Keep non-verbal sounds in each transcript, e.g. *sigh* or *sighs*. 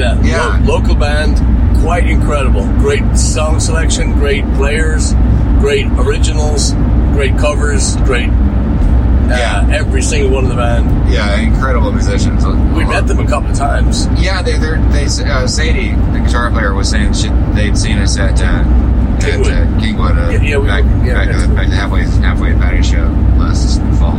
that. Yeah. Lo- local band, quite incredible. Great song selection, great players, great originals, great covers, great. Uh, Yeah. every single one of the band. Yeah, incredible musicians. We met them a couple of times. Yeah, they, they're, they, uh, Sadie, the guitar player, was saying she, they'd seen us at, uh, Kingwood. at uh, Kingwood, uh, Yeah, yeah, we back, yeah, back, the, back halfway, halfway patio show last fall.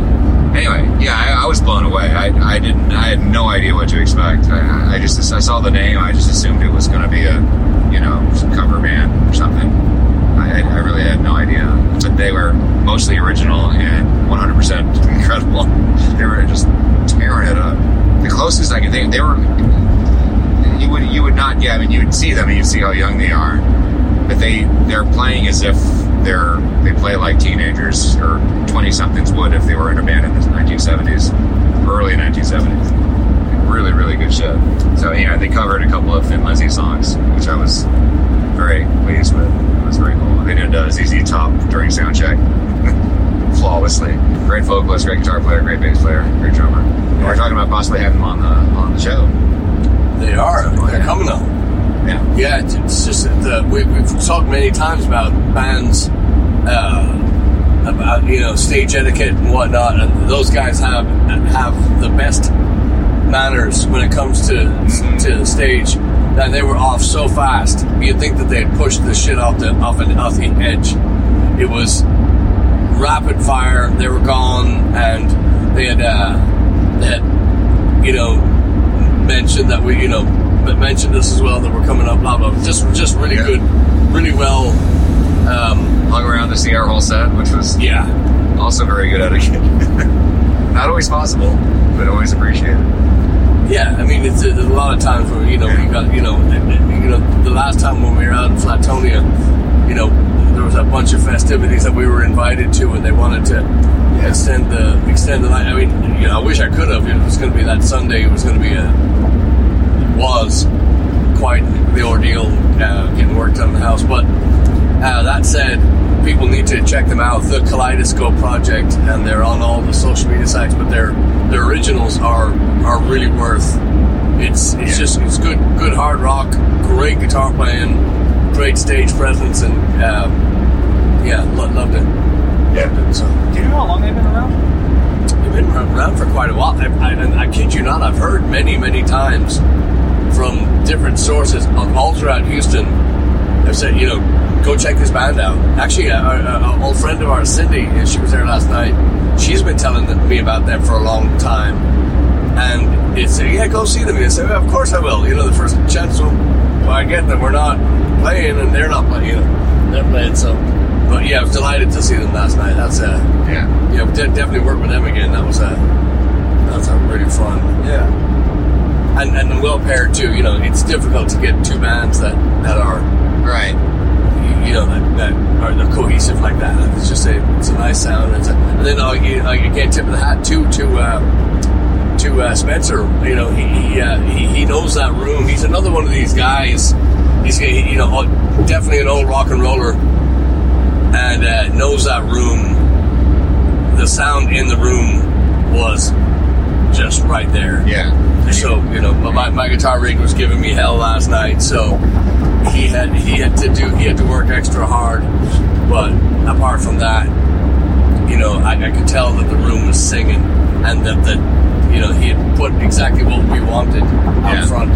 Anyway, yeah, was blown away. I, I didn't, I had no idea what to expect. I, I just, I saw the name, I just assumed it was going to be a, you know, cover band or something. I, I really had no idea, but they were mostly original and 100% *laughs* incredible. They were just tearing it up. The closest I can think, they were. You would you would not yeah I mean you would see them and you'd see how young they are, but they they're playing as if they're they play like teenagers or 20 somethings would if they were in a band in the 1970s, early 1970s. Really really good shit. So yeah they covered a couple of Thin Lizzy songs, which I was very pleased with. It was very cool. They did uh, ZZ Top during soundcheck *laughs* flawlessly. Great vocalist, great guitar player, great bass player, great drummer. And we're talking about possibly having them on the on the show. They are. They're coming up. Yeah. Yeah, it's- just the we, we've talked many times about bands, uh, about you know stage etiquette and whatnot, and those guys have have the best manners when it comes to to the stage. That they were off so fast, you'd think that they had pushed the shit off the off, an, off the edge. It was rapid fire. They were gone, and they had uh, they had you know mentioned that we, you know, but mentioned this as well that we're coming up, blah blah. Just, just really Yeah. good, really well. Um, Hung around to see our whole set, which was yeah, also very good etiquette. *laughs* Not always possible, but always appreciated. yeah. I mean, it's, there's a lot of times where you know we got, you know, you know, the last time when we were out in Flatonia, you know, there was a bunch of festivities that we were invited to, and they wanted to extend the extend the night. I mean, you know, I wish I could have. It was going to be that Sunday. It was going to be a was quite the ordeal uh, getting work done in the house. But uh, that said, people need to check them out. The Kaleidoscope Project, and they're on all the social media sites. But their their originals are are really worth. It's it's Yeah. just it's good good hard rock, great guitar playing, great stage presence, and um, yeah, lo- loved it. Loved it. So. Do you know how long they've been around? They've been around for quite a while. I, I, I kid you not, I've heard many, many times from different sources all throughout Houston. Have said, you know, go check this band out. Actually, a, a, a old friend of ours, Cindy, and she was there last night. She's been telling me about them for a long time, and it's uh, yeah, go see them. And I said, well, of course I will. You know, the first chance well, I get them. We're not playing, and they're not playing. You know, they're playing. So, but yeah, I was delighted to see them last night. That's uh, Yeah. yeah, definitely work with them again. That was a that was a really fun. Yeah. And and well paired too. You know, it's difficult to get two bands that that are Right. you, know that, that are they're cohesive like that. It's just a it's a nice sound. It's a, and then uh, you, uh, again, tip of the hat too to uh, to uh, Spencer. You know, he he, uh, he he knows that room. He's another one of these guys. He's he, you know uh, definitely an old rock and roller, and uh, knows that room. The sound in the room was just right there. Yeah. So you know, my, my guitar rig was giving me hell last night. So he had he had to do he had to work extra hard. But apart from that, you know, I, I could tell that the room was singing, and that that you know he had put exactly what we wanted out Yeah. front.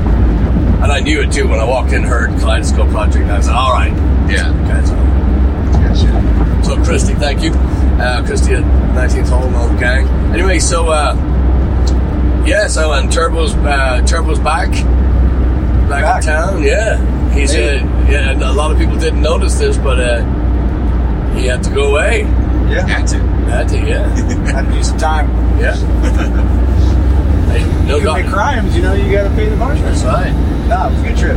And I knew it too when I walked in, heard Kaleidoscope Project. I was like, all right, Yeah. guys. So Christy, thank you, uh, Christy at 19th Hole and all the gang. Anyway, so uh, yeah, so and Turbo's uh, Turbo's back, back, Back. in town. Yeah, He said, yeah, a lot of people didn't notice this, but uh, he had to go away. Yeah. Had to. Had to, yeah, *laughs* Had to do some time. yeah. *laughs* hey, no You doc- commit crimes, you know, you gotta pay the punishment. That's right. No, it was a good trip.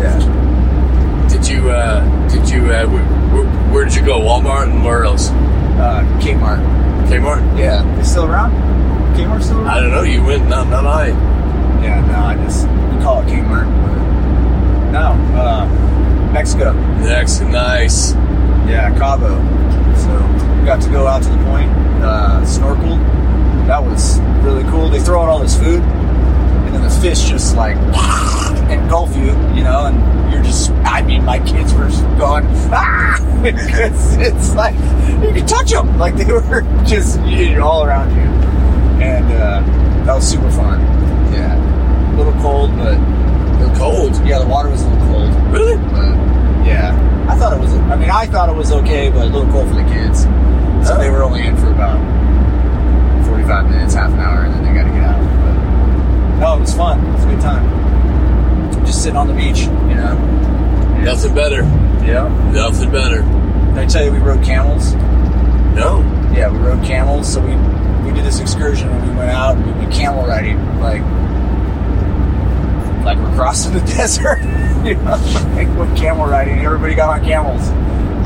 Yeah. Did you? Uh, did you? Uh, where, where, where did you go? Walmart and where else? Uh, Kmart. Kmart. Yeah. They still around? Kmart? I don't know. You went. Not, not I. Yeah, no, I just we call it Kmart. But no, uh, Mexico. Next, nice. Yeah, Cabo. So we got to go out to the point, uh, snorkel. That was really cool. They throw out all this food, and then the fish just like *laughs* engulf you, you know, and you're just. I mean, my kids were going ah because it's like you can touch them, like they *laughs* were just you know, all around you, and uh, that was super fun. Yeah, a little cold, but You're cold. yeah, the water was a little cold. Really? But yeah, I thought it was. I mean, I thought it was okay, but a little cold for the kids. So Oh. they were only in for about forty-five minutes, half an hour, and then they got to get out. But no, it was fun. It was a good time. Just sitting on the beach, you know. Nothing better. Yeah. Nothing better. Did I tell you we rode camels? No. Yeah, we rode camels. So we we did this excursion and we went out and we went camel riding, like like we're crossing the *laughs* desert. *laughs* you know, like with camel riding. Everybody got on camels.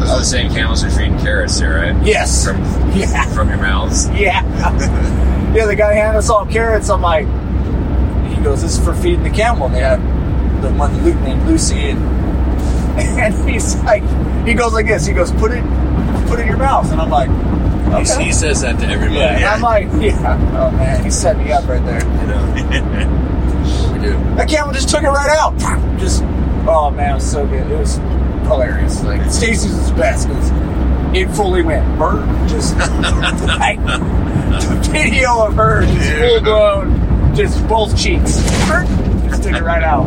Those are the same camels you're feeding carrots to, right? Yes. From *laughs* Yeah. from your mouths. Yeah. yeah, the guy handed us all carrots. I'm like, he goes, this is for feeding the camel. And they had the one Luke named Lucy, and, and he's like, he goes like this. He goes, put it, put it in your mouth. And I'm like, okay. He says that to everybody. Yeah. And I'm like, *laughs* yeah. Oh man, he set me up right there. You know. *laughs* we do. That camel just took it right out. Just, oh man, it was so good. It was hilarious. Like Stacy's was best because it fully went burr. Just *laughs* like the video of her just Yeah. full blown, just both cheeks. Burr, Just took it right out.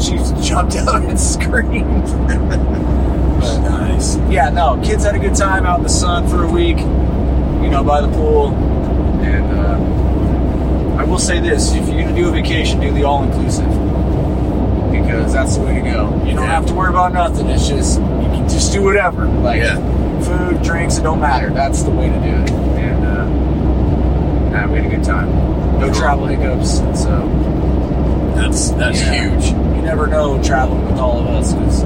She jumped out and screamed. But, Nice. yeah, no, kids had a good time out in the sun for a week, you know, by the pool. And uh, I will say this if you're going to do a vacation, do the all inclusive. Because that's the way to go. You don't Yeah. have to worry about nothing. It's just, you can just do whatever. Like Yeah. food, drinks, it don't matter. That's the way to do it. And uh, nah, we had a good time. No travel hiccups. So That's that's Yeah. huge. you never know traveling with all of us because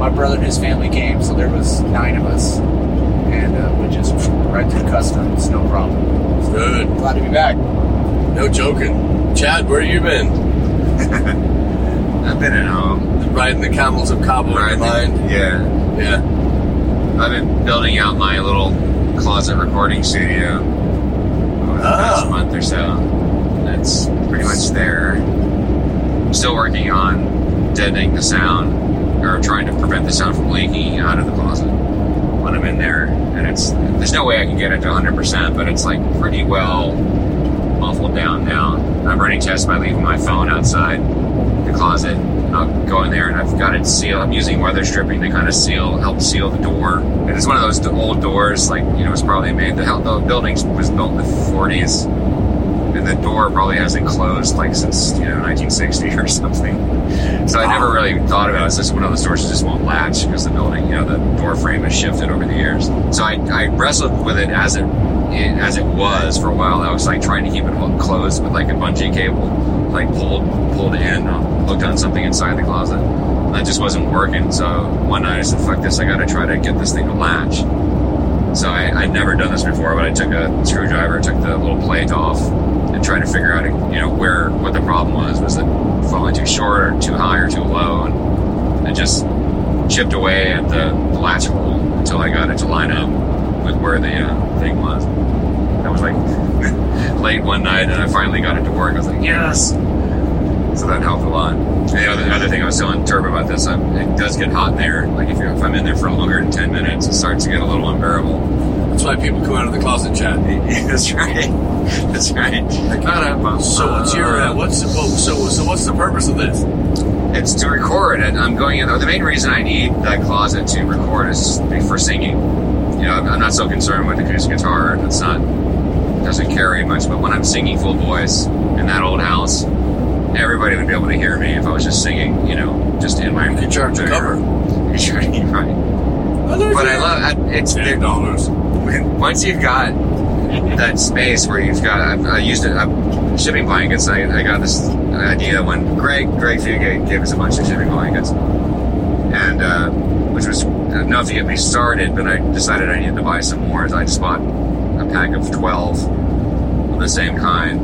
my brother and his family came, so there was nine of us, and uh, we just right through customs, no problem. So Good. glad to be back. No joking. Chad, where you been? *laughs* I've been at home. Riding the camels of Cabo Riding- Yeah. Yeah. I've been building out my little closet recording studio over the past Ah. month or so. It's pretty much there. I'm still working on deadening the sound, trying to prevent the sound from leaking out of the closet when I'm in there. And it's there's no way I can get it to 100%, but it's like pretty well muffled down now. I'm running tests by leaving my phone outside the closet. I'll go in there and I've got it sealed. I'm using weather stripping to kind of seal, help seal the door. And it's one of those old doors, like you know, it's probably made. The, the building was built in the 40s, and the door probably hasn't closed like since you know 1960 or something. So I never really thought about it. It's just one of those doors that just won't latch because the building, you know, the door frame has shifted over the years. So I, I wrestled with it as it, it as it was for a while. I was like trying to keep it closed with like a bungee cable, like pulled pulled in, uh, hooked on something inside the closet. And that just wasn't working. So one night I said, "Fuck this! I got to try to get this thing to latch." So I, I'd never done this before, but I took a screwdriver, took the little plate off, and tried to figure out, you know, where what the problem was. Was it falling too short, or too high, or too low? And it just chipped away at the, the latch hole until I got it to line up with where the uh, thing was. That was like *laughs* late one night, and I finally got it to work. I was like, yes. So that helped a lot. And the other, other thing I was telling Turb about this, um, it does get hot in there. Like if, you're, if I'm in there for longer than ten minutes, it starts to get a little unbearable. That's why people come out of the closet, Chad. *laughs* That's right. *laughs* That's right. Up. So what's your uh, what's well, so so what's the purpose of this? It's to record, and I'm going in. The main reason I need that closet to record is for singing. You know, I'm not so concerned with acoustic guitar. It's not doesn't carry much, but when I'm singing full voice in that old house, everybody would be able to hear me if I was just singing, you know, just in my. You charge a cover. You *laughs* charge, right. But I love it's ten dollars. once you've got that space where you've got I, I used it uh, shipping blankets I, I got this idea when Greg Greg Fugate gave us a bunch of shipping blankets. And uh, which was enough to get me started but I decided I needed to buy some more so I just bought a pack of 12 of the same kind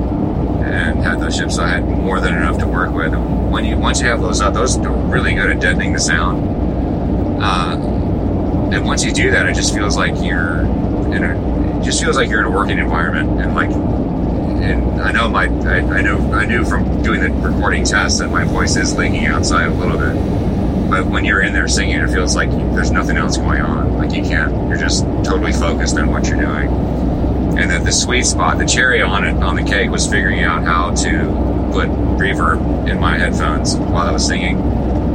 and had those shipped so I had more than enough to work with. When you once you have those up those are really good at deadening the sound. Uh, and once you do that, it just feels like you're in a, it just feels like you're in a working environment, and like, and I know my, I, I know, I knew from doing the recording test that my voice is leaking outside a little bit, but when you're in there singing, it feels like there's nothing else going on. Like you can't, you're just totally focused on what you're doing. And then the sweet spot, the cherry on it, on the cake, was figuring out how to put reverb in my headphones while I was singing,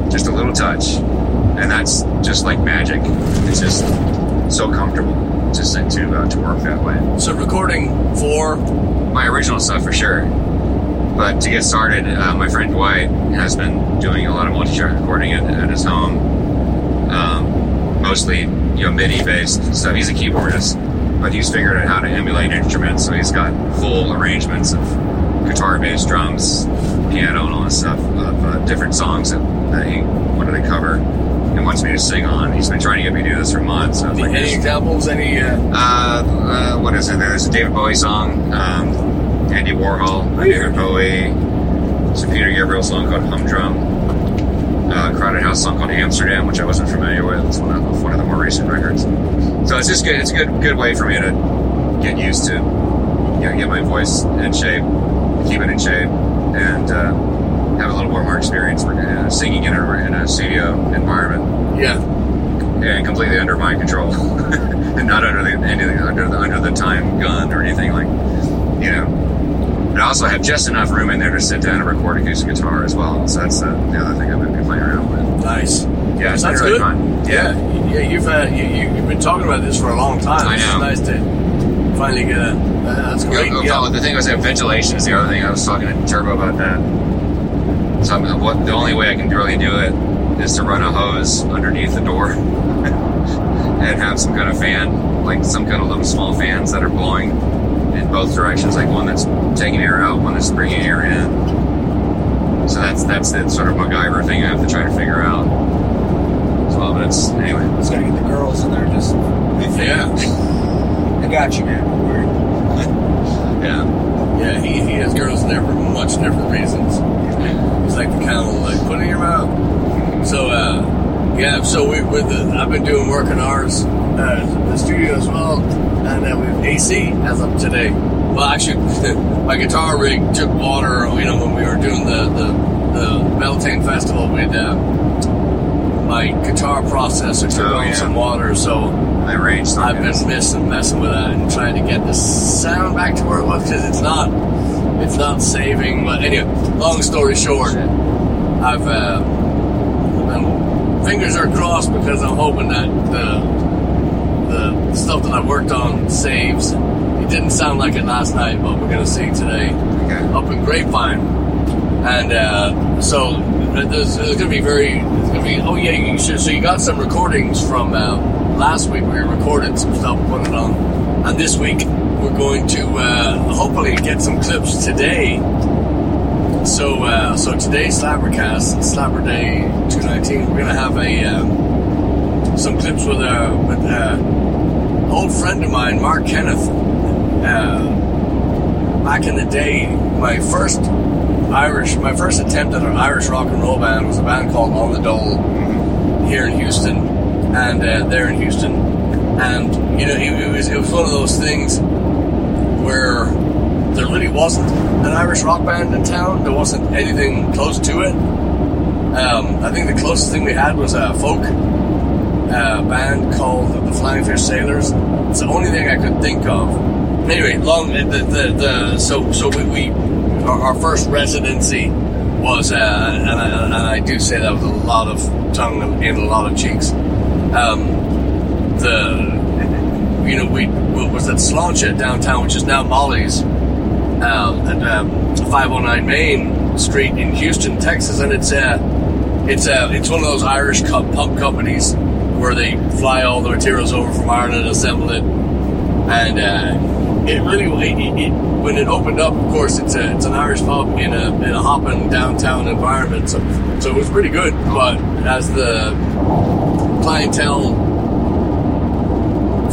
just a little touch and that's just like magic. It's just so comfortable to to uh, to work that way. So recording for My original stuff for sure, but to get started, uh, my friend Dwight has been doing a lot of multi-track recording at, at his home, um, mostly you know MIDI based stuff. He's a keyboardist, but he's figured out how to emulate instruments. So he's got full arrangements of guitar, bass, drums, piano, and all this stuff of uh, different songs that, that he wanted to cover and wants me to sing on. He's been trying to get me to do this for months. I was like, any examples? Any uh, uh, uh, what is it? There's a David Bowie song, um, Andy Warhol, David Bowie, some Peter Gabriel song called Humdrum, uh, Crowded House song called Amsterdam, which I wasn't familiar with. It's one of, one of the more recent records. So it's just good. It's a good good way for me to get used to, you know, get my voice in shape, keep it in shape, and uh, have a little more more experience uh, singing in a, in a studio environment yeah. and completely under my control, *laughs* and not under the anything under the under the time gun or anything like, you know. But I also have just enough room in there to sit down and record acoustic guitar as well. So that's the, the other thing I've been playing around with. Nice. Yeah, it's That's really good. fun. Yeah, yeah. You've uh, you, you, you've been talking about this for a long time. I know. It's nice to finally get a. Uh, that's great. Yeah. oh, the thing was that ventilation is the other thing. I was talking to Turbo about that. So I'm, what the only way I can really do it is to run a hose underneath the door *laughs* and have some kind of fan, like some kind of little small fans that are blowing in both directions, like one that's taking air out, one that's bringing air in. So that's that's the sort of MacGyver thing I have to try to figure out. as well, but it's anyway. Just gotta get the girls in there. Just Yeah. *laughs* I got you, man. *laughs* Yeah. Yeah, he, he has girls in there for much different reasons. He's like the kind of like put in your mouth. So uh, yeah, so we with the I've been doing work in ours, uh, the studio as well, and we have AC as of today. Well, actually, *laughs* my guitar rig took water. You know, when we were doing the the, the Beltane Festival, with uh, my guitar processor took Oh, on yeah. some water, so range. I've been messing messing with that and trying to get the sound back to where it was because it's not it's not saving. But anyway, long story short, I've uh, fingers are crossed because I'm hoping that the the stuff that I worked on saves. It didn't sound like it last night, but we're gonna see today Okay. up in Grapevine, and uh, so there's, there's going to be very. It's going to be. Oh yeah, you should, so you got some recordings from uh, last week. We recorded some stuff, put it on, and this week we're going to uh, hopefully get some clips today. So uh, so today's Slappercast, Slapper Day 219. We're going to have a um, some clips with uh, with uh, old friend of mine, Mark Kenneth. Uh, back in the day, my first Irish, my first attempt at an Irish rock and roll band was a band called On the Dole here in Houston, and uh, there in Houston, and you know it, it was it was one of those things where there really wasn't an Irish rock band in town. There wasn't anything close to it. Um, I think the closest thing we had was a folk uh, band called the Flying Fish Sailors. It's the only thing I could think of. Anyway, long the the, the so so we, we our, our first residency was uh, and, I, and I do say that with a lot of tongue and a lot of cheeks. Um, the you know we was at Sláinte downtown, which is now Molly's, uh, at um, 509 Main Street in Houston, Texas, and it's uh, it's uh, it's one of those Irish pump companies where they fly all the materials over from Ireland and assemble it, and uh, it really it, it, when it opened up, of course, it's a it's an Irish pub in a in a hopping downtown environment, so so it was pretty good. But as the clientele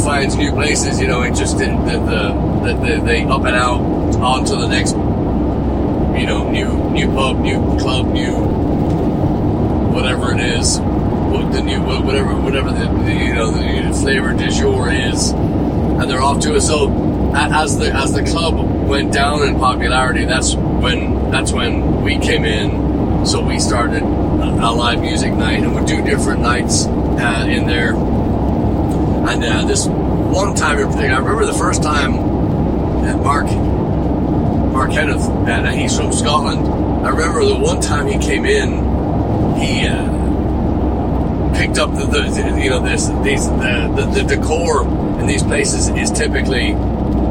finds new places, you know, it just the the, the, the they up and out onto the next, you know, new new pub, new club, new whatever it is, what the new whatever whatever the, the you know the flavor du jour is, and they're off to it. So as the as the club went down in popularity, that's when that's when we came in. So we started a live music night, and we do different nights uh, in there. And uh, this one time in particular, I remember the first time that Mark Mark Kenneth, and uh, he's from Scotland. I remember the one time he came in, he uh, picked up the, the, you know this these the, the, the decor in these places is typically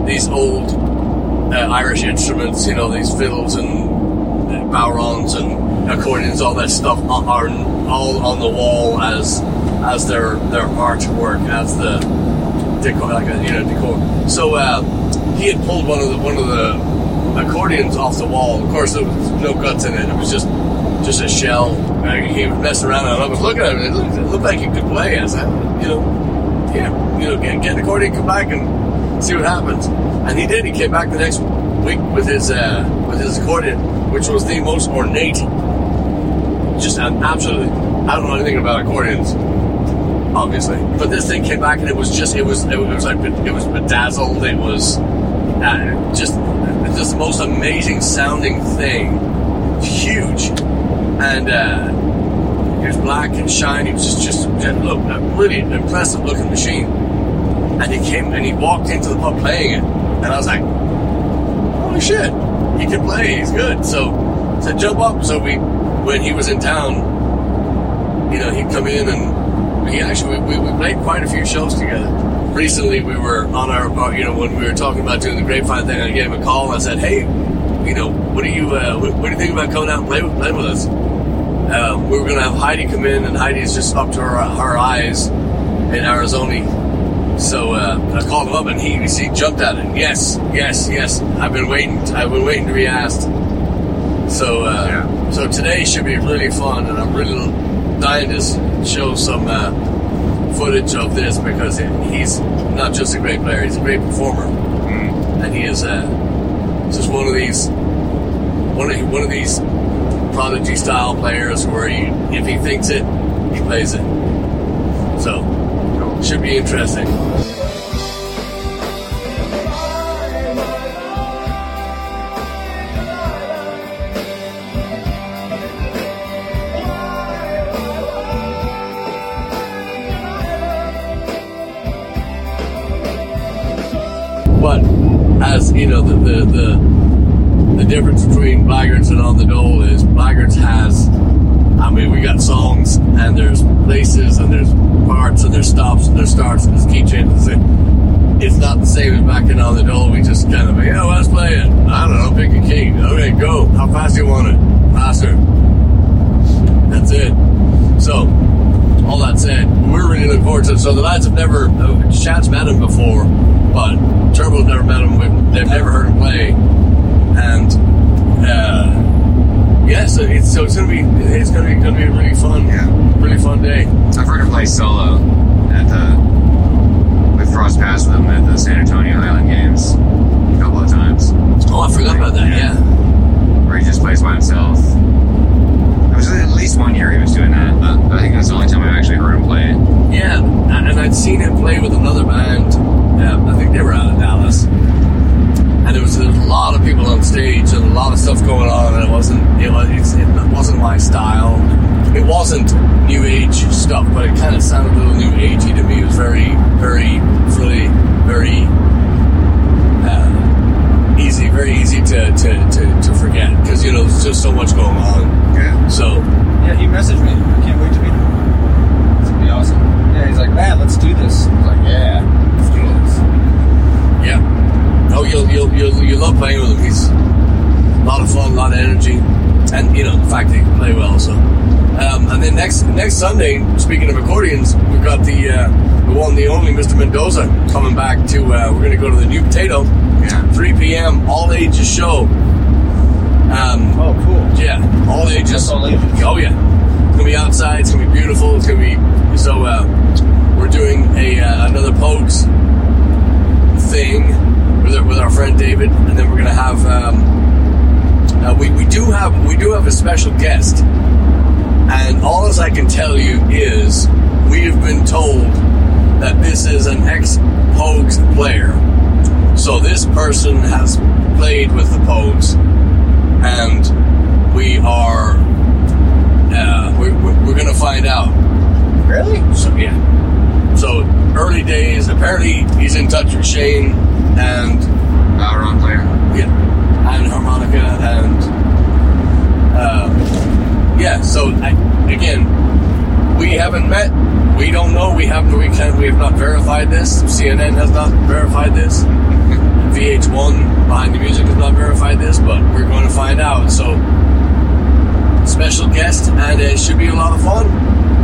these old uh, Irish instruments, you know, these fiddles and bodhráns and accordions, all that stuff are all on the wall as as their their artwork, as the decor, like a, you know decor. So uh, he had pulled one of the one of the accordions off the wall. Of course, there was no guts in it. It was just just a shell. And he was messing around, and I was looking at it. It looked, it looked like he could play. I said, you know, yeah, you know, get, get an accordion, come back and see what happens. And he did. He came back the next week with his uh, with his accordion, which was the most ornate. Just an absolutely. I don't know anything about accordions, obviously, but this thing came back and it was just it was it was like it was bedazzled. It was uh, just just the most amazing sounding thing, huge, and uh, it was black and shiny. It was just just, look a really impressive looking machine. And he came and he walked into the pub playing it, and I was like, holy shit, he can play, he's good. So said, jump up. So we, when he was in town, you know, he'd come in and he actually, we, we played quite a few shows together. Recently, we were on our, you know, when we were talking about doing the grapevine thing, I gave him a call and I said, hey, you know, what do you, uh, what, what, do you think about coming out and playing with, play with us? Uh, we were going to have Heidi come in, and Heidi's just up to her, her eyes in Arizona so uh, I called him up, and he he jumped at it. Yes, yes, yes. I've been waiting. I've been waiting to be asked. So uh, yeah. so today should be really fun, and I'm really dying to show some uh, footage of this because he's not just a great player; he's a great performer, mm. and he is uh, just one of these one of one of these prodigy style players where he, if he thinks it, he plays it. So should be interesting. The the the, difference between Blaggards and On the Dole is Blaggards has I mean, we got songs and there's places and there's parts and there's stops and there's starts and there's key changes. It's not the same as back in on the dole. We just kind of, yeah, let's play it. I don't know, pick a key. Okay, go. How fast do you want it? Faster. That's it. So, all that said, we're really looking forward to it. So the lads have never, uh, Chad's met him before, but Turbo's never met him. They've never heard him play. And, uh, yeah, so it's so it's gonna be it's gonna be gonna be a really fun, yeah, really fun day. I've heard him play solo at the with crossed paths with him at the San Antonio Highland Games a couple of times. Oh, I forgot about that. Yeah. where he just plays by himself. Was at least one year he was doing that. But I think that's the only time I've actually heard him play it. Yeah, and I'd seen him play with another band. I think they were out of Dallas and there was, a lot of people on stage and a lot of stuff going on, and it wasn't it, was, it wasn't my style. It wasn't new age stuff, but it kind of sounded a little new agey to me. It was very, very frilly, very easy, very easy to, to, to, to forget because you know there's just so much going on. Yeah. So yeah, he messaged me. I can't wait to meet him. It's gonna be awesome. Yeah, he's like, man, let's do this. I was like, yeah, let's do this. Yeah. Oh, you'll you'll you'll, you'll love playing with him. He's a lot of fun, a lot of energy. and you know the fact that he can play well. So, um, and then next next Sunday, speaking of accordions, we've got the uh, the one, the only Mr. Mendoza coming back to. Uh, we're going to go to the New Potato, Yeah. *laughs* 3 p.m. all ages show. Um, Oh, cool. yeah, all ages. Just all ages. Oh yeah, it's gonna be outside. It's gonna be beautiful. It's gonna be so. Uh, we're doing a uh, another Pogues thing with our, with our friend David, and then we're gonna have. Um, uh, we, we do have we do have a special guest, and all as I can tell you is we have been told that this is an ex Pogues player. So this person has played with the Pogues, and we are uh, we're, we're, we're gonna find out. Really? So yeah. So early days. Apparently he's in touch with Shane and Valron player. yeah, and harmonica and uh, yeah. So I, again, we haven't met. We don't know. We haven't. We can. We have not verified this. CNN has not verified this. VH1 behind the music has not verified this, but we're going to find out. So special guest, and it should be a lot of fun.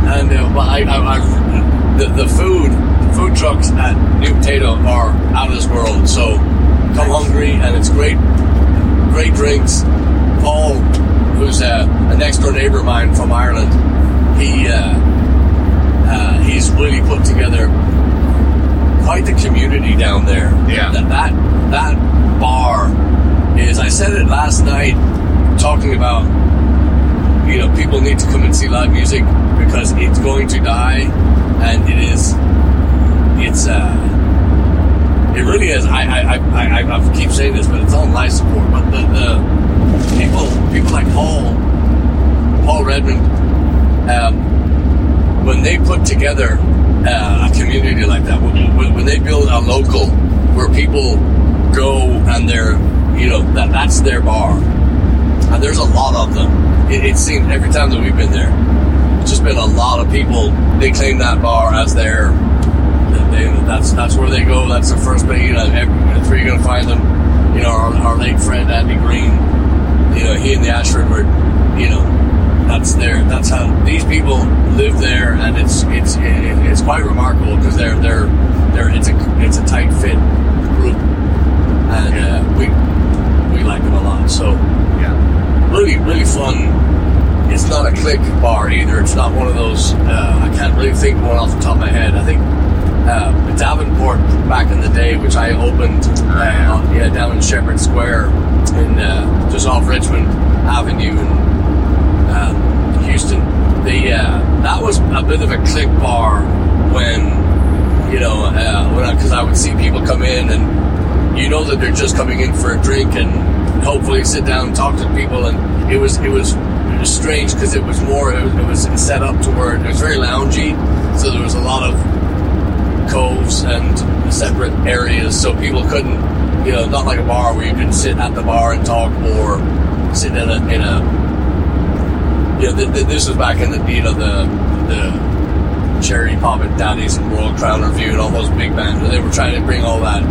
And uh, well, I, I, I, the, the food, the food trucks at New Potato are out of this world. So come hungry, and it's great, great drinks. Paul, who's uh, a next door neighbor of mine from Ireland, he uh, uh, he's really put together quite the community down there. Yeah. that that, that bar is. I said it last night, talking about you know, people need to come and see live music because it's going to die, and it is, it's, uh, it really is. I, I, I, I, I keep saying this, but it's all life support. But the, the people, people like Paul, Paul Redmond, um, when they put together uh, a community like that, when, when- when they build a local where people go and they're, you know, that that's their bar and there's a lot of them. It, it seems every time that we've been there, it's just been a lot of people. They claim that bar as their. They, that's that's where they go. That's the first place. You know, every, that's where you're gonna find them. You know, our, our late friend Andy Green. You know, he and the Ashford were. You know, that's their. That's how these people live there, and it's it's it, it's quite remarkable because they're they're they're it's a it's a tight fit group, and uh, we we like them a lot. So Yeah. really, really fun. It's not a click bar either. It's not one of those. Uh, I can't really think one off the top of my head. I think uh, Davenport back in the day, which I opened, uh, on- yeah, down in Shepherd Square, in uh, just off Richmond Avenue in, in Houston. The uh, that was a bit of a click bar when you know uh, when because I, would see people come in and you know that they're just coming in for a drink and hopefully sit down and talk to people and it was it was it was strange because it was more it was, it was set up to where it was very loungy so there was a lot of coves and separate areas so people couldn't you know not like a bar where you could sit at the bar and talk or sit in a in a you know, th- th- this was back in the you know the the Cherry Poppin' Daddies and Royal Crown Revue and all those big bands. They were trying to bring all that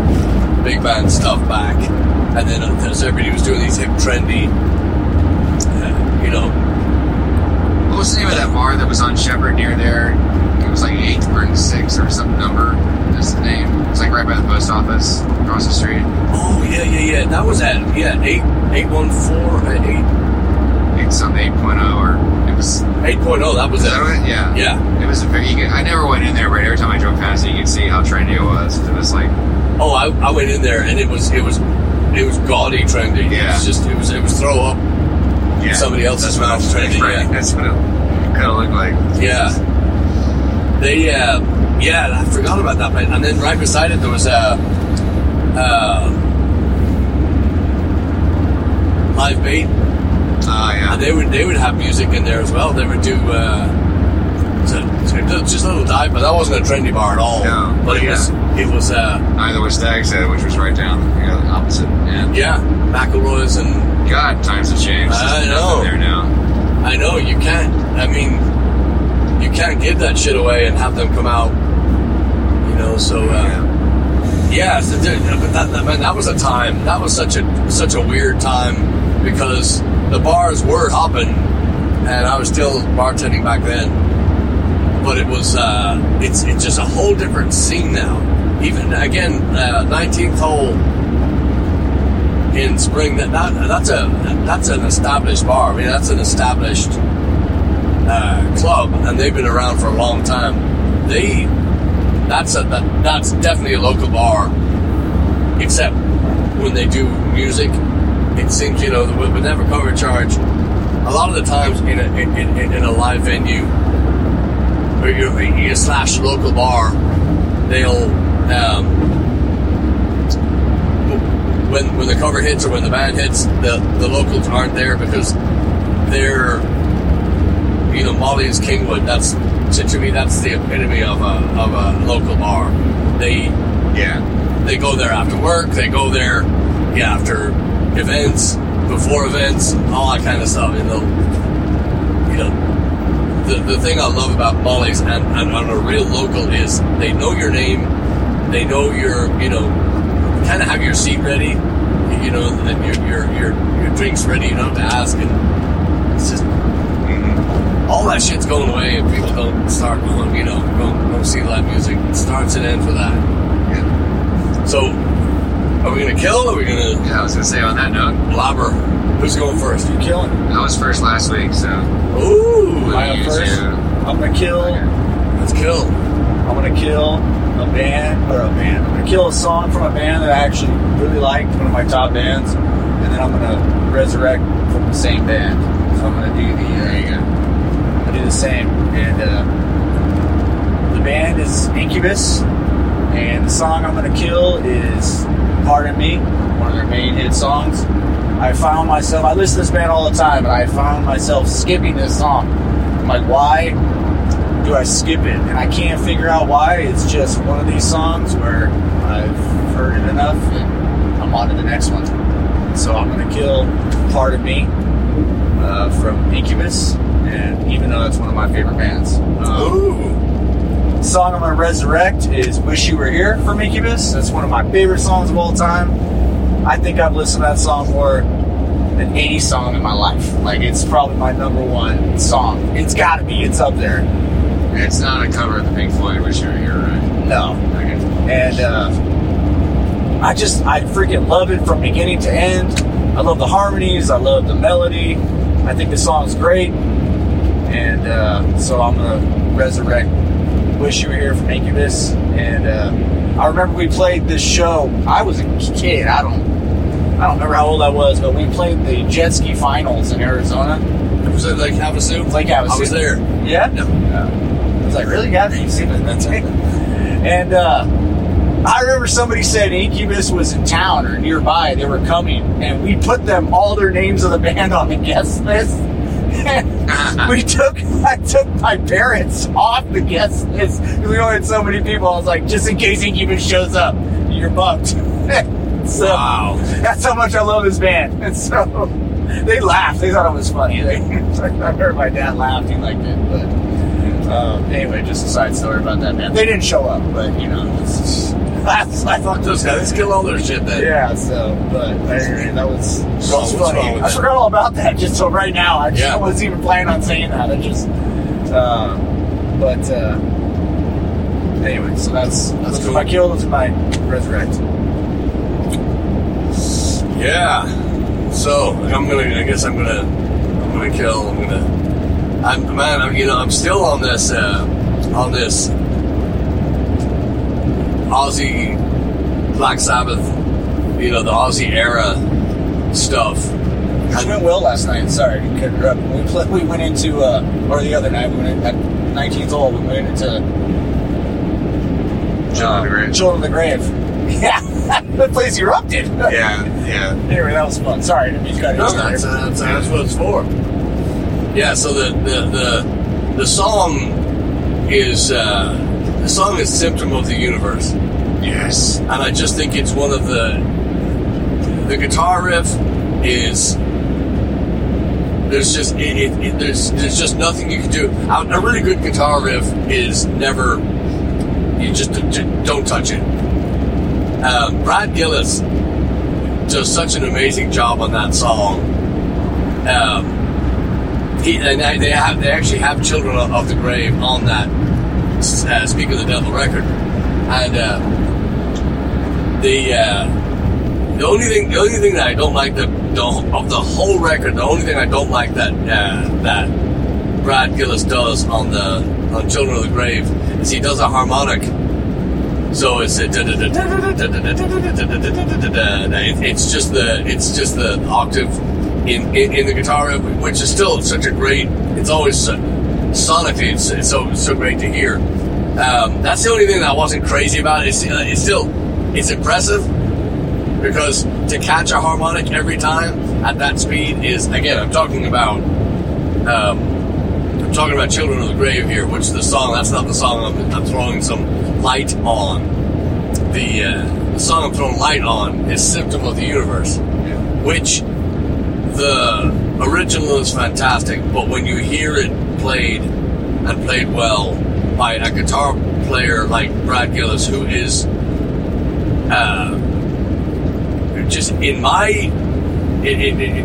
big band stuff back, and then as everybody was doing these hip, trendy, uh, you know, What was the name of that bar that was on Shepherd near there? It was like eight or six or some number. That's the name. It's like right by the post office across the street. oh yeah, yeah, yeah. That was at yeah eight eight one four uh, eight Eight some eight or it was. eight point oh. That was it. that? Yeah. Yeah. It was a very. You could, I never went in there, but every time I drove past it, you could see how trendy it was. It was like Oh, I, I went in there and it was it was it was gaudy trendy. It Yeah. was just it was it was throw up. yeah, Somebody else's mouth it trendy, Right. yeah. That's what it kind of looked like. Yeah. They, uh, yeah, I forgot about that place. And then right beside it, there was a, uh, live bait. Ah, yeah. And they would, they would have music in there as well. They would do, uh, so- so just a little dive, but that wasn't a trendy bar at all. No, But it yeah. was, it was, uh, Neither was Stag's Head, which was right down the other opposite end. yeah, McElroy's and God, times have changed. I know. there now. I know you can't. I mean, you can't give that shit away and have them come out. You know, so uh, Yeah. yeah. So, dude, that, that man, that was a time. That was such a such a weird time because the bars were hopping, and I was still bartending back then. But it was uh, it's it's just a whole different scene now. Even again, uh, 19th hole in spring. That, that that's a that's an established bar. I mean, that's an established uh, club, and they've been around for a long time. They that's a that, that's definitely a local bar, except when they do music. It seems you know with never cover charge. A lot of the times in a in, in, in a live venue, or you you slash local bar, they'll um, when when the cover hits or when the band hits, the the locals aren't there because they're you know Molly's Kingwood. That's to me that's the epitome of a of a local bar. They Yeah. they go there after work. They go there yeah after events, before events, all that kind of stuff. You know, you know the the thing I love about Molly's and, and on a real local is they know your name. They know your you know kind of have your seat ready, you know, and your your your, your drinks ready. You don't have to ask, and it's just mm-hmm. all that shit's going away, and people don't start going, you know, go go see live music. It starts and ends with that. Yeah. So, are we gonna kill? Or are we gonna Yeah, I was gonna say on that note, blabber? Who's going first? You killing. I was first last week, so Ooh, I you first? I'm gonna kill. let's kill. I'm gonna kill a band or a band. I'm gonna kill a song from a band that I actually really liked, one of my top bands, and then I'm gonna resurrect from the same band. So I'm gonna do the. Uh, There you go. I do the same, and uh, the band is Incubus, and the song I'm gonna kill is "Pardon Me," one of their main hit songs. I found myself. I listen to this band all the time, and I found myself skipping this song. I'm like, why do I skip it? And I can't figure out why. It's just one of these songs where I've heard it enough, and I'm on to the next one. So I'm gonna kill "Pardon Me" uh, from Incubus, and even though that's one of my favorite bands. Um, Ooh, song I'm gonna resurrect is "Wish You Were Here" from Incubus. That's one of my favorite songs of all time. I think I've listened to that song more than any song in my life. Like it's probably my number one song. It's got to be. It's up there. It's not a cover of the Pink Floyd, which you're here, right? No, Okay. and uh, I just I freaking love it from beginning to end. I love the harmonies. I love the melody. I think the song's great, and uh, so I'm gonna resurrect "Wish You Were Here" from Incubus. And uh, I remember we played this show. I was a kid. I don't. I don't remember how old I was, but we played the jet ski finals in Arizona. It was it like Havasu? Like Havasu. I was there. Yeah. Yeah. I was like, really, guys? You *laughs* seen and uh, I remember somebody said Incubus was in town or nearby. They were coming, and we put them all their names of the band on the guest list. And *laughs* *laughs* we took, I took my parents off the guest list because we only had so many people. I was like, just in case Incubus shows up, you're bumped. So Wow. that's how much I love this band. *laughs* And so they laughed. They thought it was funny. They, *laughs* I heard my dad laughed. He liked it. But um, anyway, just a side story about that band. They didn't show up, but you know, it's, that's, *laughs* I thought Those guys kill all their shit then. Yeah, so but I, that was that So was funny. I forgot all about that just till right now. I just Yeah. wasn't even planning on saying that. I just, uh, but uh, anyway, so that's That's cool. my kill. Are my resurrect. Yeah. So I'm gonna. I guess I'm gonna. I'm gonna kill. I'm gonna. I'm man. I'm, you know. I'm still on this. Uh, on this. Ozzy Black Sabbath. You know the Ozzy era stuff. It went well last night. Sorry you up. We pla we went into uh, or the other night we went in, at 19th hole. We went into Children of the Grave. Children of the Grave. Yeah, *laughs* the place erupted. Yeah, yeah. Anyway, that was fun. Sorry to be cutting No, you that's, there. that's, that's what it's for. Yeah, so the the the, the song is uh, the song is symptom of the universe, Yes. and I just think it's one of the the guitar riff is there's just it, it, it, there's there's just nothing you can do. A, really good guitar riff is never you just don't touch it. Um, Brad Gillis does such an amazing job on that song Um, he, and they have they actually have children of, of the grave on that uh, Speak of the Devil record, and uh, the uh, the only thing the only thing that I don't like the, the of the whole record the only thing I don't like that uh, that Brad Gillis does on the on Children of the Grave is he does a harmonic. So it's it's just the it's just the octave in, in, the guitar, which is still such a great. It's always so, sonically, it's, it's so so great to hear. Um, that's the only thing that I wasn't crazy about. It's it's still it's impressive because to catch a harmonic every time at that speed is again. I'm talking about. Um, talking about Children of the Grave here, which the song. That's not the song I'm, I'm throwing some light on. The, uh, the song I'm throwing light on is "Symptom of the Universe," which the original is fantastic, but when you hear it played and played well by a guitar player like Brad Gillis, who is uh, just in my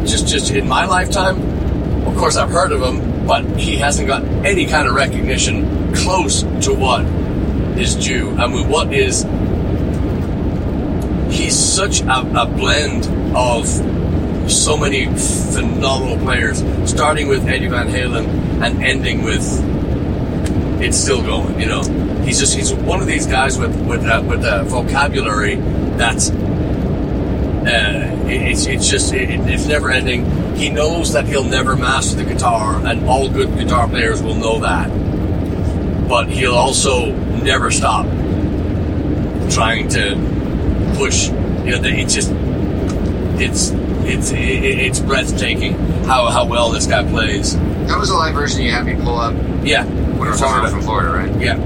just just in my lifetime. Of course, I've heard of him, but he hasn't got any kind of recognition close to what is due. I mean, what is he's such a, a blend of so many phenomenal players, starting with Eddie Van Halen and ending with it's still going. You know, he's just he's one of these guys with with uh, with a vocabulary that's uh, it's it's just it, it's never ending. He knows that he'll never master the guitar, and all good guitar players will know that. But he'll also never stop trying to push. You know, it's just it's it's it's breathtaking how how well this guy plays. That was a live version you had me pull up Yeah, when talking from Florida, right? yeah,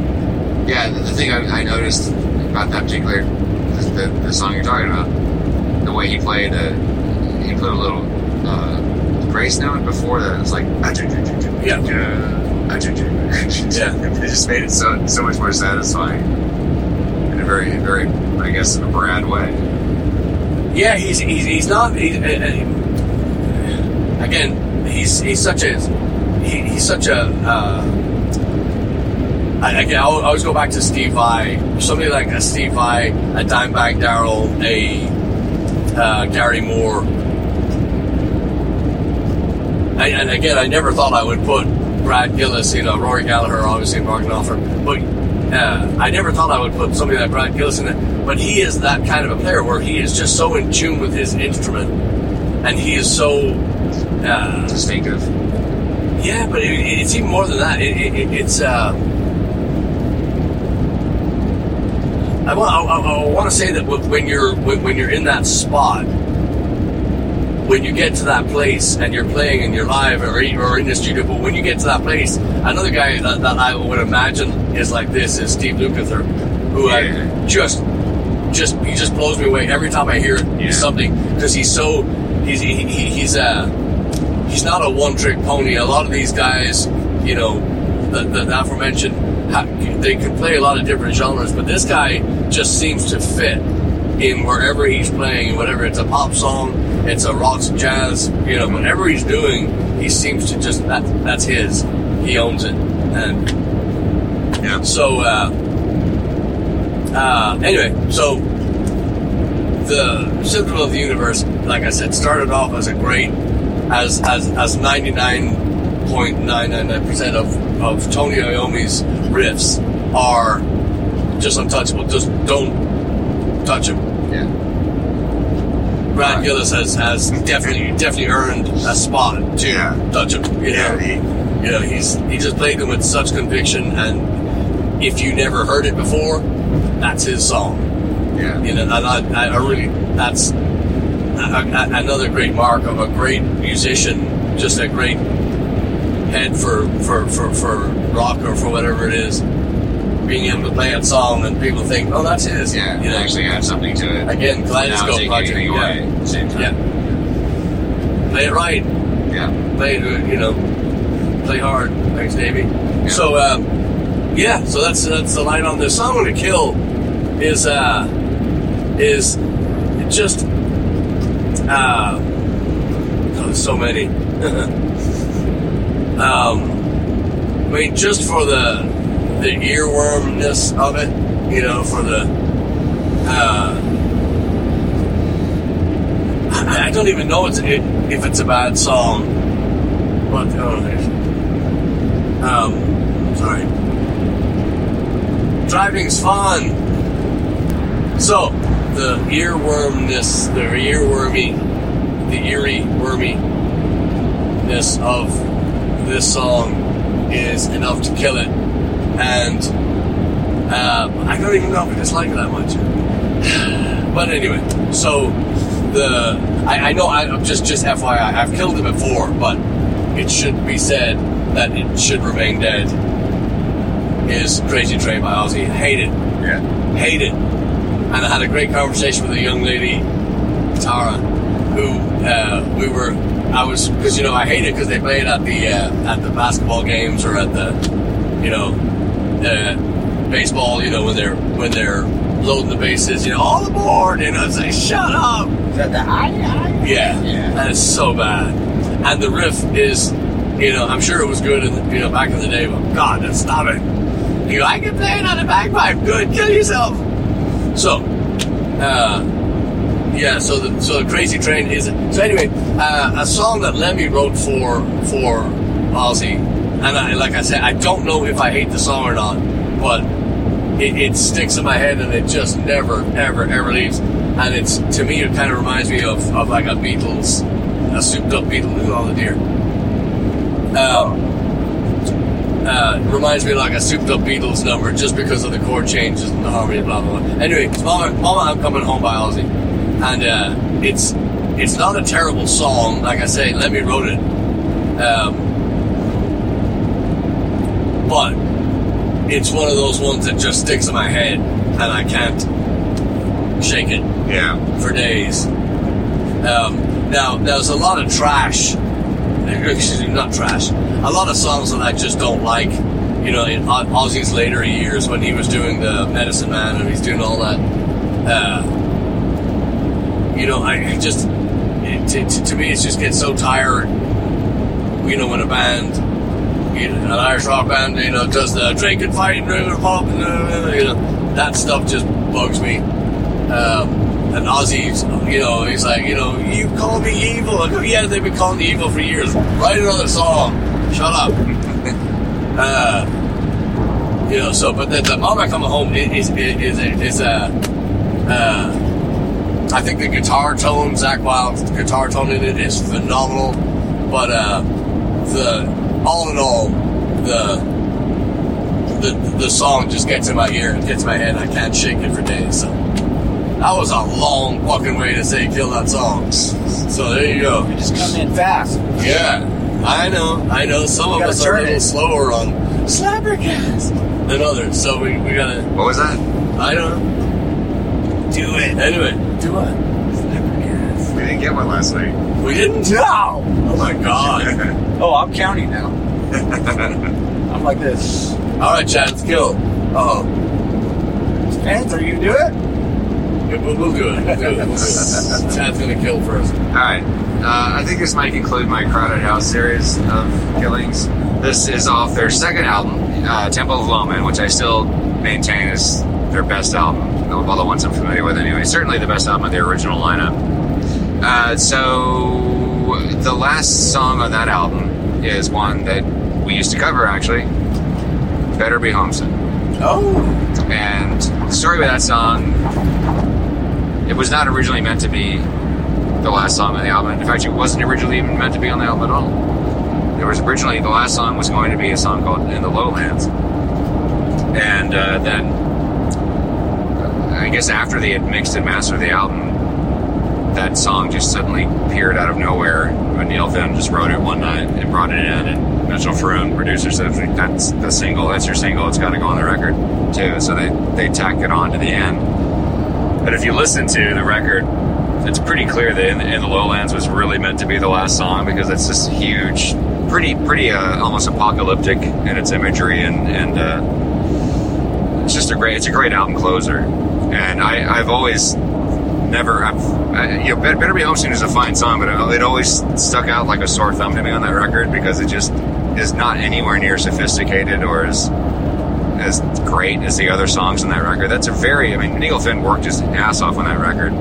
Yeah, the, the thing I, I noticed about that particular the, the song you're talking about, the way he played, uh, he put a little uh, grace note before that. It's like Yeah. yeah. it just made it so so much more satisfying in a very very I guess in a Brad way. yeah. He's he's, he's not. He's, uh, uh, again, he's he's such a he, he's such a. Uh, I, again, I always go back to Steve Vai. Somebody like a Steve Vai, a Dimebag Darrell, a uh, Gary Moore. I, and again, I never thought I would put Brad Gillis, you know, Rory Gallagher, obviously Mark Knopfler, but uh, I never thought I would put somebody like Brad Gillis in it. But he is that kind of a player where he is just so in tune with his instrument, and he is so. Uh, Distinctive. yeah, but it, it's even more than that. It, it, it's. Uh, I want. I, I, want to say that when you're when, when you're in that spot, when you get to that place and you're playing and you're live or, or in the studio, but when you get to that place, another guy that, that I would imagine is like this is Steve Lukather, who Yeah. I just just he just blows me away every time I hear Yeah. something because he's so he's he, he, he's uh he's not a one trick pony. A lot of these guys, you know, the, the, the aforementioned, they can play a lot of different genres, but this guy just seems to fit in wherever he's playing, whatever it's a pop song, it's a rock and jazz, you know, whatever he's doing, he seems to just that that's his. He owns it, and Yeah. so uh, uh, anyway, so the Symptom of the Universe, like I said, started off as a great, as as as ninety nine point nine nine nine percent of of Tony Iommi's riffs are just untouchable. Just don't touch them. Yeah. Brad Right. Gillis has, has definitely definitely earned a spot to Yeah. touch him. You know, Yeah. he you know he's he just played them with such conviction, and if you never heard it before, that's his song. Yeah. You know, and I, I really that's a, a, another great mark of a great musician, just a great head for for for for rock or for whatever it is. Being able to play a song and people think, oh, that's his. Yeah. you know, actually adds something to it. again, Kaleidoscope project. anything Yeah. at same time. yeah, play it right. Yeah. play it, you know, play hard. Thanks, Davey. So, um, yeah, so that's that's the line on this song. "I'm Gonna Kill" is uh, is just uh, there's so many. *laughs* um, I mean, just for the the earwormness of it, you know, for the. Uh, I, don't even know it's, it, if it's a bad song, but oh, um, sorry. Driving's fun. So the earwormness, the earwormy, the eerie worminess of this song is enough to kill it, and uh, I don't even know if I dislike it that much. *sighs* But anyway, so the I, I know I'm just just FYI I've killed it before, but it should be said that it should remain dead. Is Crazy Train by Ozzy? Hate it, Yeah. hate it. And I had a great conversation with a young lady, Tara, who uh, we were. I was because you know I hate it because they play it at the uh, at the basketball games or at the you know uh, baseball. You know when they're when they're loading the bases. You know all aboard. You know say shut up. Is that the I, I? Yeah, Yeah. that is so bad. And the riff is, you know, I'm sure it was good, in the, you know, back in the day. But God, stop it. You go, I can play it on a bagpipe. Good, kill yourself. So, uh, yeah. So the so the Crazy Train is it. so anyway. Uh, a song that Lemmy wrote for for Ozzy, and I, like I said, I don't know if I hate the song or not, but it, it sticks in my head and it just never, ever, ever leaves. And it's to me, it kind of reminds me of, of like a Beatles, a souped up Beatles all the deer. Um, uh, reminds me like a souped up Beatles number just because of the chord changes and the harmony, blah blah blah. Anyway, Mama, Mama I'm Coming Home by Ozzy, and uh, it's it's not a terrible song. Like I say, Lemmy wrote it, um, but it's one of those ones that just sticks in my head and I can't shake it Yeah. for days. Um, now, there's a lot of trash, *laughs* excuse me, not trash, a lot of songs that I just don't like. You know, in Ozzy's later years when he was doing the Medicine Man and he's doing all that. Uh, you know, I just, to, to- to me, it just gets so tired. You know, when a band, you know, an Irish rock band, you know, does the drink and fight and pop, and, uh, you know, that stuff just bugs me. Um, and Ozzy's, you know, he's like, you know, you call me evil. I go, yeah, they've been calling me evil for years. Write another song. Shut up. *laughs* uh, you know, so, but the, the Mama Coming Home is, is, is, is a, uh, I think the guitar tone, Zakk Wylde's guitar tone in it is phenomenal. But, uh, the, all in all, the, the, the song just gets in my ear, and gets in my head, I can't shake it for days, so. That was a long fucking way to say kill that song. So there you go. You just come in fast. Yeah, I know, I know. Some of us are a little it. slower on slappercast than others, so we, we gotta. What was that? I don't know. Do it anyway. Do what? Slappercast. We didn't get one last week. We didn't. No! Oh my god! *laughs* Oh, I'm counting now. *laughs* I'm like this. All right, Chad, let's kill. Uh oh. Spence, are you do it? We'll, we'll do it. We'll do it. We'll do it. *laughs* Chad's gonna kill first. All right. Uh, I think this might conclude my Crowded House series of killings. This is off their second album, uh, Temple of Low Men, which I still maintain is their best album of all the ones I'm familiar with. Anyway, certainly the best album of their original lineup. Uh, so the last song on that album is one that we used to cover actually. Better Be Home Soon. Oh. And the story with that song, it was not originally meant to be the last song on the album. In fact, it wasn't originally even meant to be on the album at all. It was originally, the last song was going to be a song called In the Lowlands. And uh, then, guess after they had mixed and mastered the album, that song just suddenly appeared out of nowhere. When Neil Finn just wrote it one night and brought it in, and Mitchell Froom, producer, said, "That's the single. That's your single. It's got to go on the record too." So they they tacked it on to the end. But if you listen to the record, it's pretty clear that in, in the Lowlands was really meant to be the last song because it's this huge, pretty pretty uh, almost apocalyptic in its imagery and and uh, it's just a great it's a great album closer. And I I've always never. I've, I, you know, Bet- Better Be Home Soon is a fine song, but it, it always stuck out like a sore thumb to me on that record because it just is not anywhere near sophisticated or as as great as the other songs on that record. That's a very. I mean, Neil Finn worked his ass off on that record.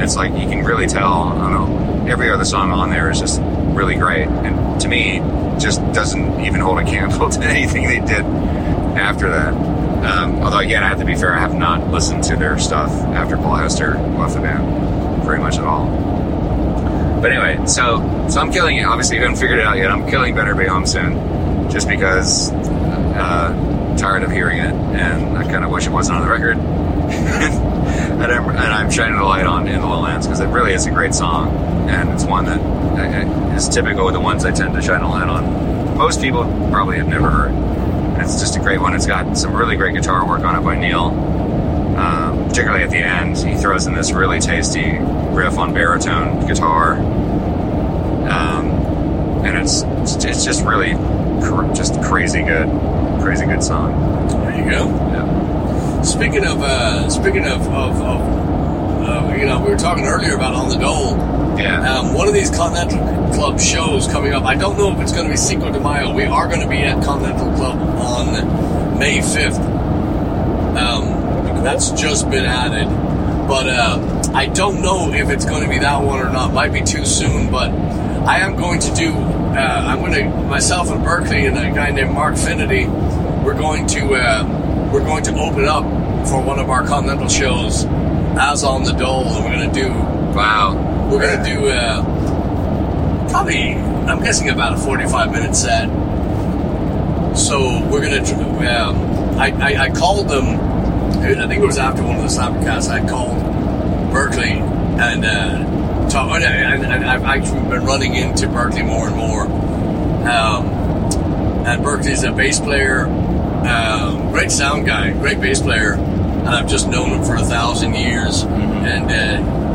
It's like you can really tell. I don't know. Every other song on there is just really great, and to me, just doesn't even hold a candle *laughs* to anything they did after that. Um, although again, I have to be fair, I have not listened to their stuff after Paul Hester left the band very much at all. But anyway, so so I'm killing it. Obviously, you haven't figured it out yet. I'm killing Better Be Home Soon, just because uh, tired of hearing it, and I kind of wish it wasn't on the record. *laughs* and, I'm, and I'm shining the light on In the Lowlands because it really is a great song, and it's one that uh, is typical of the ones I tend to shine a light on. Most people probably have never heard. It's just a great one. It's got some really great guitar work on it by Neil. Um, particularly at the end, he throws in this really tasty riff on baritone guitar, um, and it's it's just really cr- just crazy good, crazy good song. There you go. Yeah. Speaking of, uh, speaking of, of, of uh, you know, we were talking earlier about on the dole. Yeah. Um, one of these Continental Club shows coming up. I don't know if it's going to be Cinco de Mayo. We are going to be at Continental Club on May fifth. Um, That's just been added, but uh, I don't know if it's going to be that one or not. Might be too soon, but I am going to do. Uh, I'm going to myself and Berkeley and a guy named Mark Finity. We're going to uh, we're going to open up for one of our Continental shows as on the dole, and we're going to do Wow. We're gonna do uh, probably, I'm guessing about a 45 minute set. So we're gonna. Um, I, I I called them. I think it was after one of the Slappercasts. I called Berkeley and uh, talk, and, and, I've actually been running into Berkeley more and more. Um, and Berkeley's a bass player, um, great sound guy, great bass player, and I've just known him for a thousand years. And uh,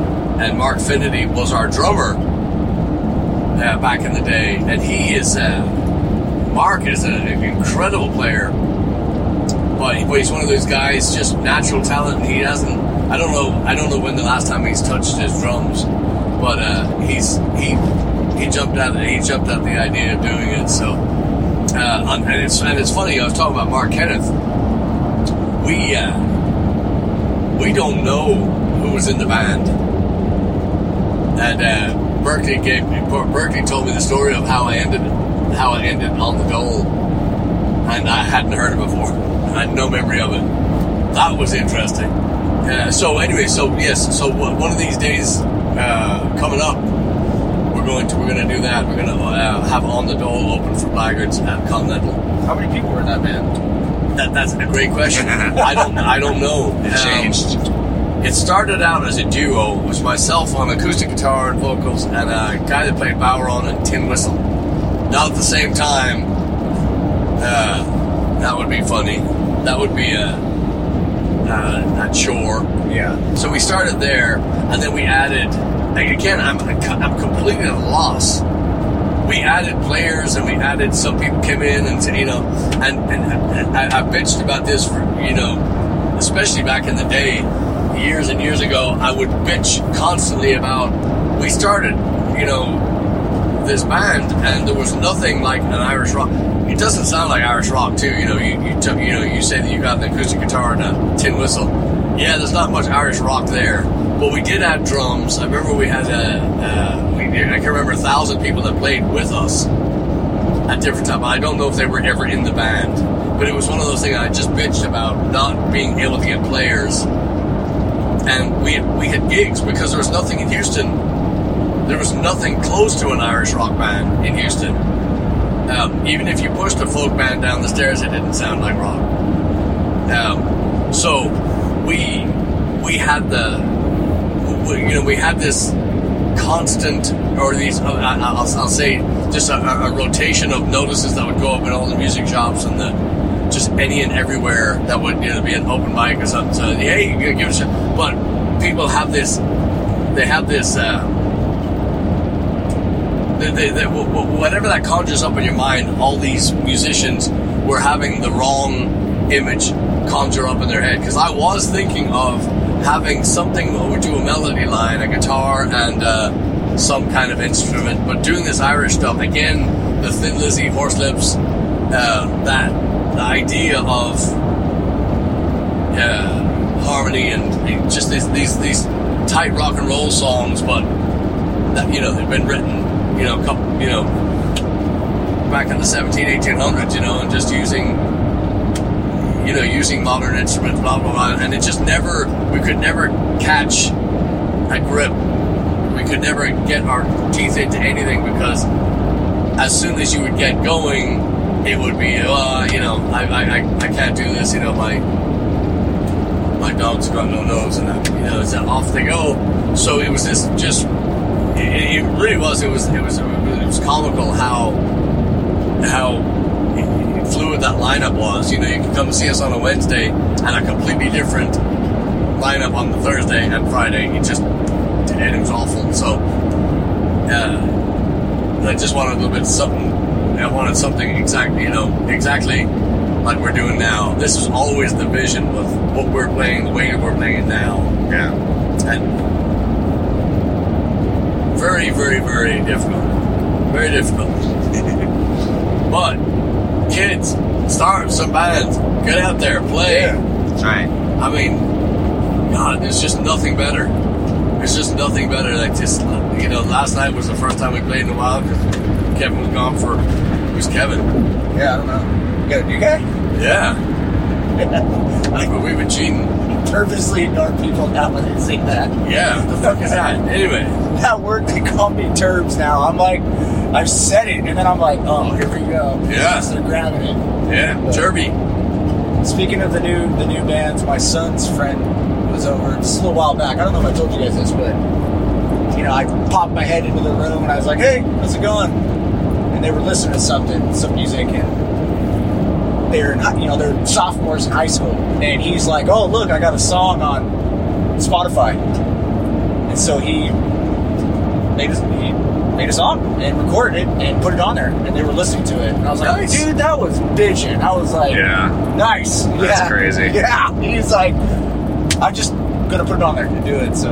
and Mark Finity was our drummer uh, back in the day, and he is uh, Mark is a- an incredible player, but, but he's one of those guys, just natural talent. He hasn't. I don't know. I don't know when the last time he's touched his drums, but uh, he's he he jumped at he jumped at the idea of doing it. So uh, and it's and it's funny. I was talking about Mark Kenneth. We uh, we don't know who was in the band. And uh, Berkeley gave me, Berkeley told me the story of how I ended, how I ended on the dole, and I hadn't heard it before. I had no memory of it. That was interesting. Uh, so anyway, so yes, so one of these days uh, coming up, we're going to we're going to do that. We're going to uh, have on the dole open for Blaggards at Continental. How many people were in that band? That, that's a great question. *laughs* I don't I don't know. It Um, changed. It started out as a duo. It was myself on acoustic guitar and vocals, and a guy that played bodhrán and tin whistle. Not at the same time. Uh, that would be funny. That would be a, a, a chore. Yeah. So we started there, and then we added. like, Again, I'm I'm completely at a loss. We added players, and we added some people came in, and you know, and and I, I bitched about this for you know, especially back in the day, years and years ago. I would bitch constantly about. We started, you know, this band, and there was nothing like an Irish rock. It doesn't sound like Irish rock, too. You know, you you, took, you know you say that you got an acoustic guitar and a tin whistle. Yeah, there's not much Irish rock there, but we did have drums. I remember we had a. Uh, we, I can remember a thousand people that played with us at different times. I don't know if they were ever in the band, but it was one of those things I just bitched about not being able to get players. And we we had gigs because there was nothing in Houston. There was nothing close to an Irish rock band in Houston. Um, even if you pushed a folk band down the stairs, it didn't sound like rock. Um, so we we had the we, you know we had this constant or these uh, I'll, I'll say just a, a rotation of notices that would go up in all the music shops and the just any and everywhere that would you know be an open mic or something. So hey, you give a but people have this they have this. Uh, they, they, they, wh- wh- whatever that conjures up in your mind, all these musicians were having the wrong image conjure up in their head. Because I was thinking of having something to a melody line, a guitar, and uh, some kind of instrument. But doing this Irish stuff again, the Thin Lizzy, Horslips, uh, that the idea of harmony and just these, these these tight rock and roll songs, but that you know they've been written, you know, couple, you know, back in the 17, 1800s, you know, and just using, you know, using modern instruments, blah blah blah, and it just never, we could never catch a grip. We could never get our teeth into anything because as soon as you would get going, it would be, uh, you know, I, I, I, can't do this, you know, my my dog's got no nose, and I, you know, so off they go. So it was this just, it, it really was. It was it was it was comical how how fluid that lineup was. You know, you could come see us on a Wednesday and a completely different lineup on the Thursday and Friday. It just and it was awful. So uh, I just wanted a little bit something. I wanted something exactly, you know, exactly like we're doing now. This is always the vision of what we're playing, the way we're playing now, Yeah. and very, very, very difficult. Very difficult. *laughs* but kids, start some bands, get out there, play. That's right. I mean, God, there's just nothing better. There's just nothing better. Like just, you know, last night was the first time we played in a while because Kevin was gone for. Who's Kevin? Yeah, I don't know. You got a new guy? Yeah. *laughs* Like, but we've been cheating. Purposely ignore people now when they say that. Yeah. The fuck is that? Anyway. That word they call me Turbs now. I'm like, I've said it, and then I'm like, oh, here we go. Yeah. So they're grabbing it. Yeah. Derby. Speaking of the new the new bands, my son's friend was over just a little while back. I don't know if I told you guys this, but you know, I popped my head into the room and I was like, "Hey, how's it going?" And they were listening to something, some music, and they're you know they're sophomores in high school, and he's like, "Oh, look, I got a song on Spotify," and so he made a, he made a song and recorded it and put it on there, and they were listening to it, and I was like, Nice. "Dude, that was bitching." I was like, Yeah. Nice. That's yeah. crazy. *laughs* Yeah. He's like, I'm just gonna put it on there to do it. So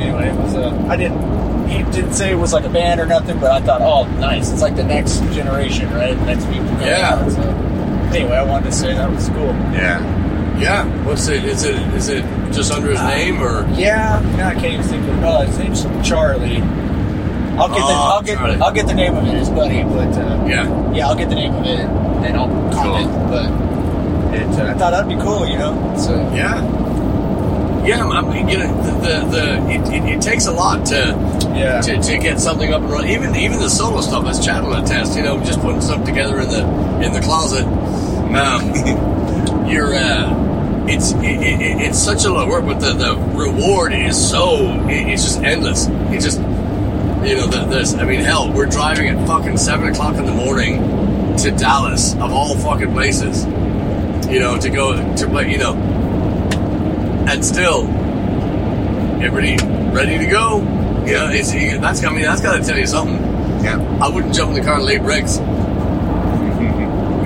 anyway, it was. Uh, I didn't. He didn't say it was like a band or nothing, but I thought, oh, nice. It's like the next generation, right? The next people. Yeah. out, so. Anyway, I wanted to say that was cool. Yeah. Yeah. What's it? Is it? Is it just under his name or? Yeah. No, I can't even think of. Oh, his name's Charlie. I'll get the. Oh, I'll get. Charlie. I'll get the name of it. His buddy, but. Uh, Yeah. yeah, I'll get the name of it and I'll comment. But it, uh, I thought that'd be cool, you know. So Yeah. Yeah, I mean, you know, the, the, the it, it, it takes a lot to, yeah. to to get something up and running. Even even the solo stuff, as Chad will attest, you know, just putting stuff together in the in the closet. Um, *laughs* you're uh, it's it, it, it's such a lot of work, but the, the reward is so it, it's just endless. It's just you know, the, this. I mean, hell, we're driving at fucking seven o'clock in the morning to Dallas, of all fucking places. You know, to go to play. You know, and still, everybody ready to go. Yeah, it's that's. I mean, that's got to tell you something. Yeah. I wouldn't jump in the car and lay bricks. *laughs*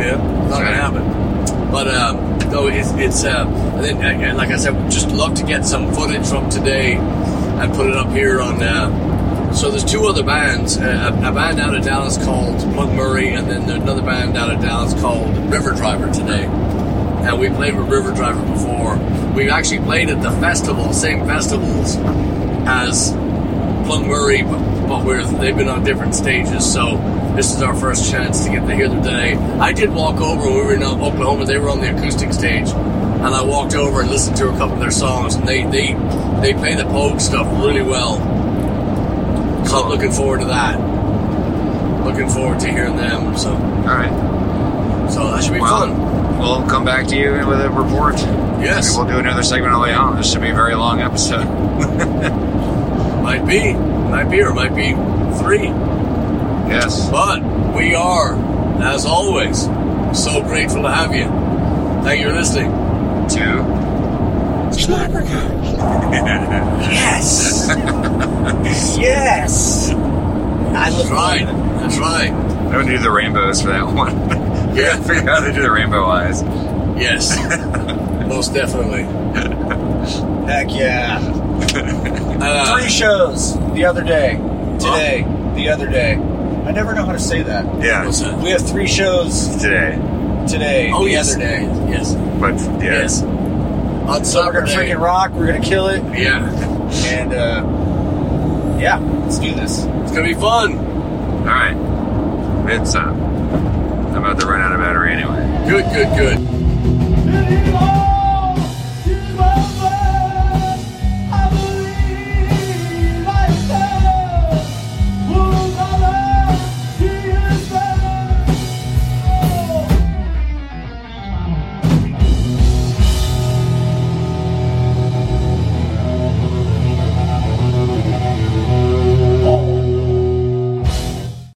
Yeah, it's not gonna happen. But um, no, it's it's uh, and then and like I said, just love to get some footage from today and put it up here on. Uh, so there's two other bands, uh, a, a band out of Dallas called Plug Murray, and then there's another band out of Dallas called River Driver today. And we played with River Driver before. We actually played at the festival, same festivals as Plum Murray, but, but we're, they've been on different stages. So this is our first chance to get to hear them today. I did walk over when we were in uh, Oklahoma. They were on the acoustic stage, and I walked over and listened to a couple of their songs, and they they they play the Pogue stuff really well. So I'm looking forward to that. Looking forward to hearing them. So All right. so that should be Well, fun. We'll come back to you with a report. Yes, Maybe we'll do another segment on the way home. This should be a very long episode. *laughs* might be, might be, or might be three. Yes. But we are, as always, so grateful to have you. Thank you for listening. Two. Yes. *laughs* yes. I That's look right. That's right. I would do the rainbows for that one. *laughs* Yeah. *laughs* Figure out how to do the rainbow eyes. Yes, *laughs* most definitely. Heck yeah. *laughs* Uh, Three shows the other day. Today. The other day. I never know how to say that. Yeah, what's that? We have three shows today. today. Oh, the yes. other day. Yes. But yeah, Yes. On So we're gonna Saturday. freaking rock. We're gonna kill it. Yeah. And uh, yeah, let's do this. It's gonna be fun. all right. It's uh, I'm to run out of battery anyway. Good, good, good.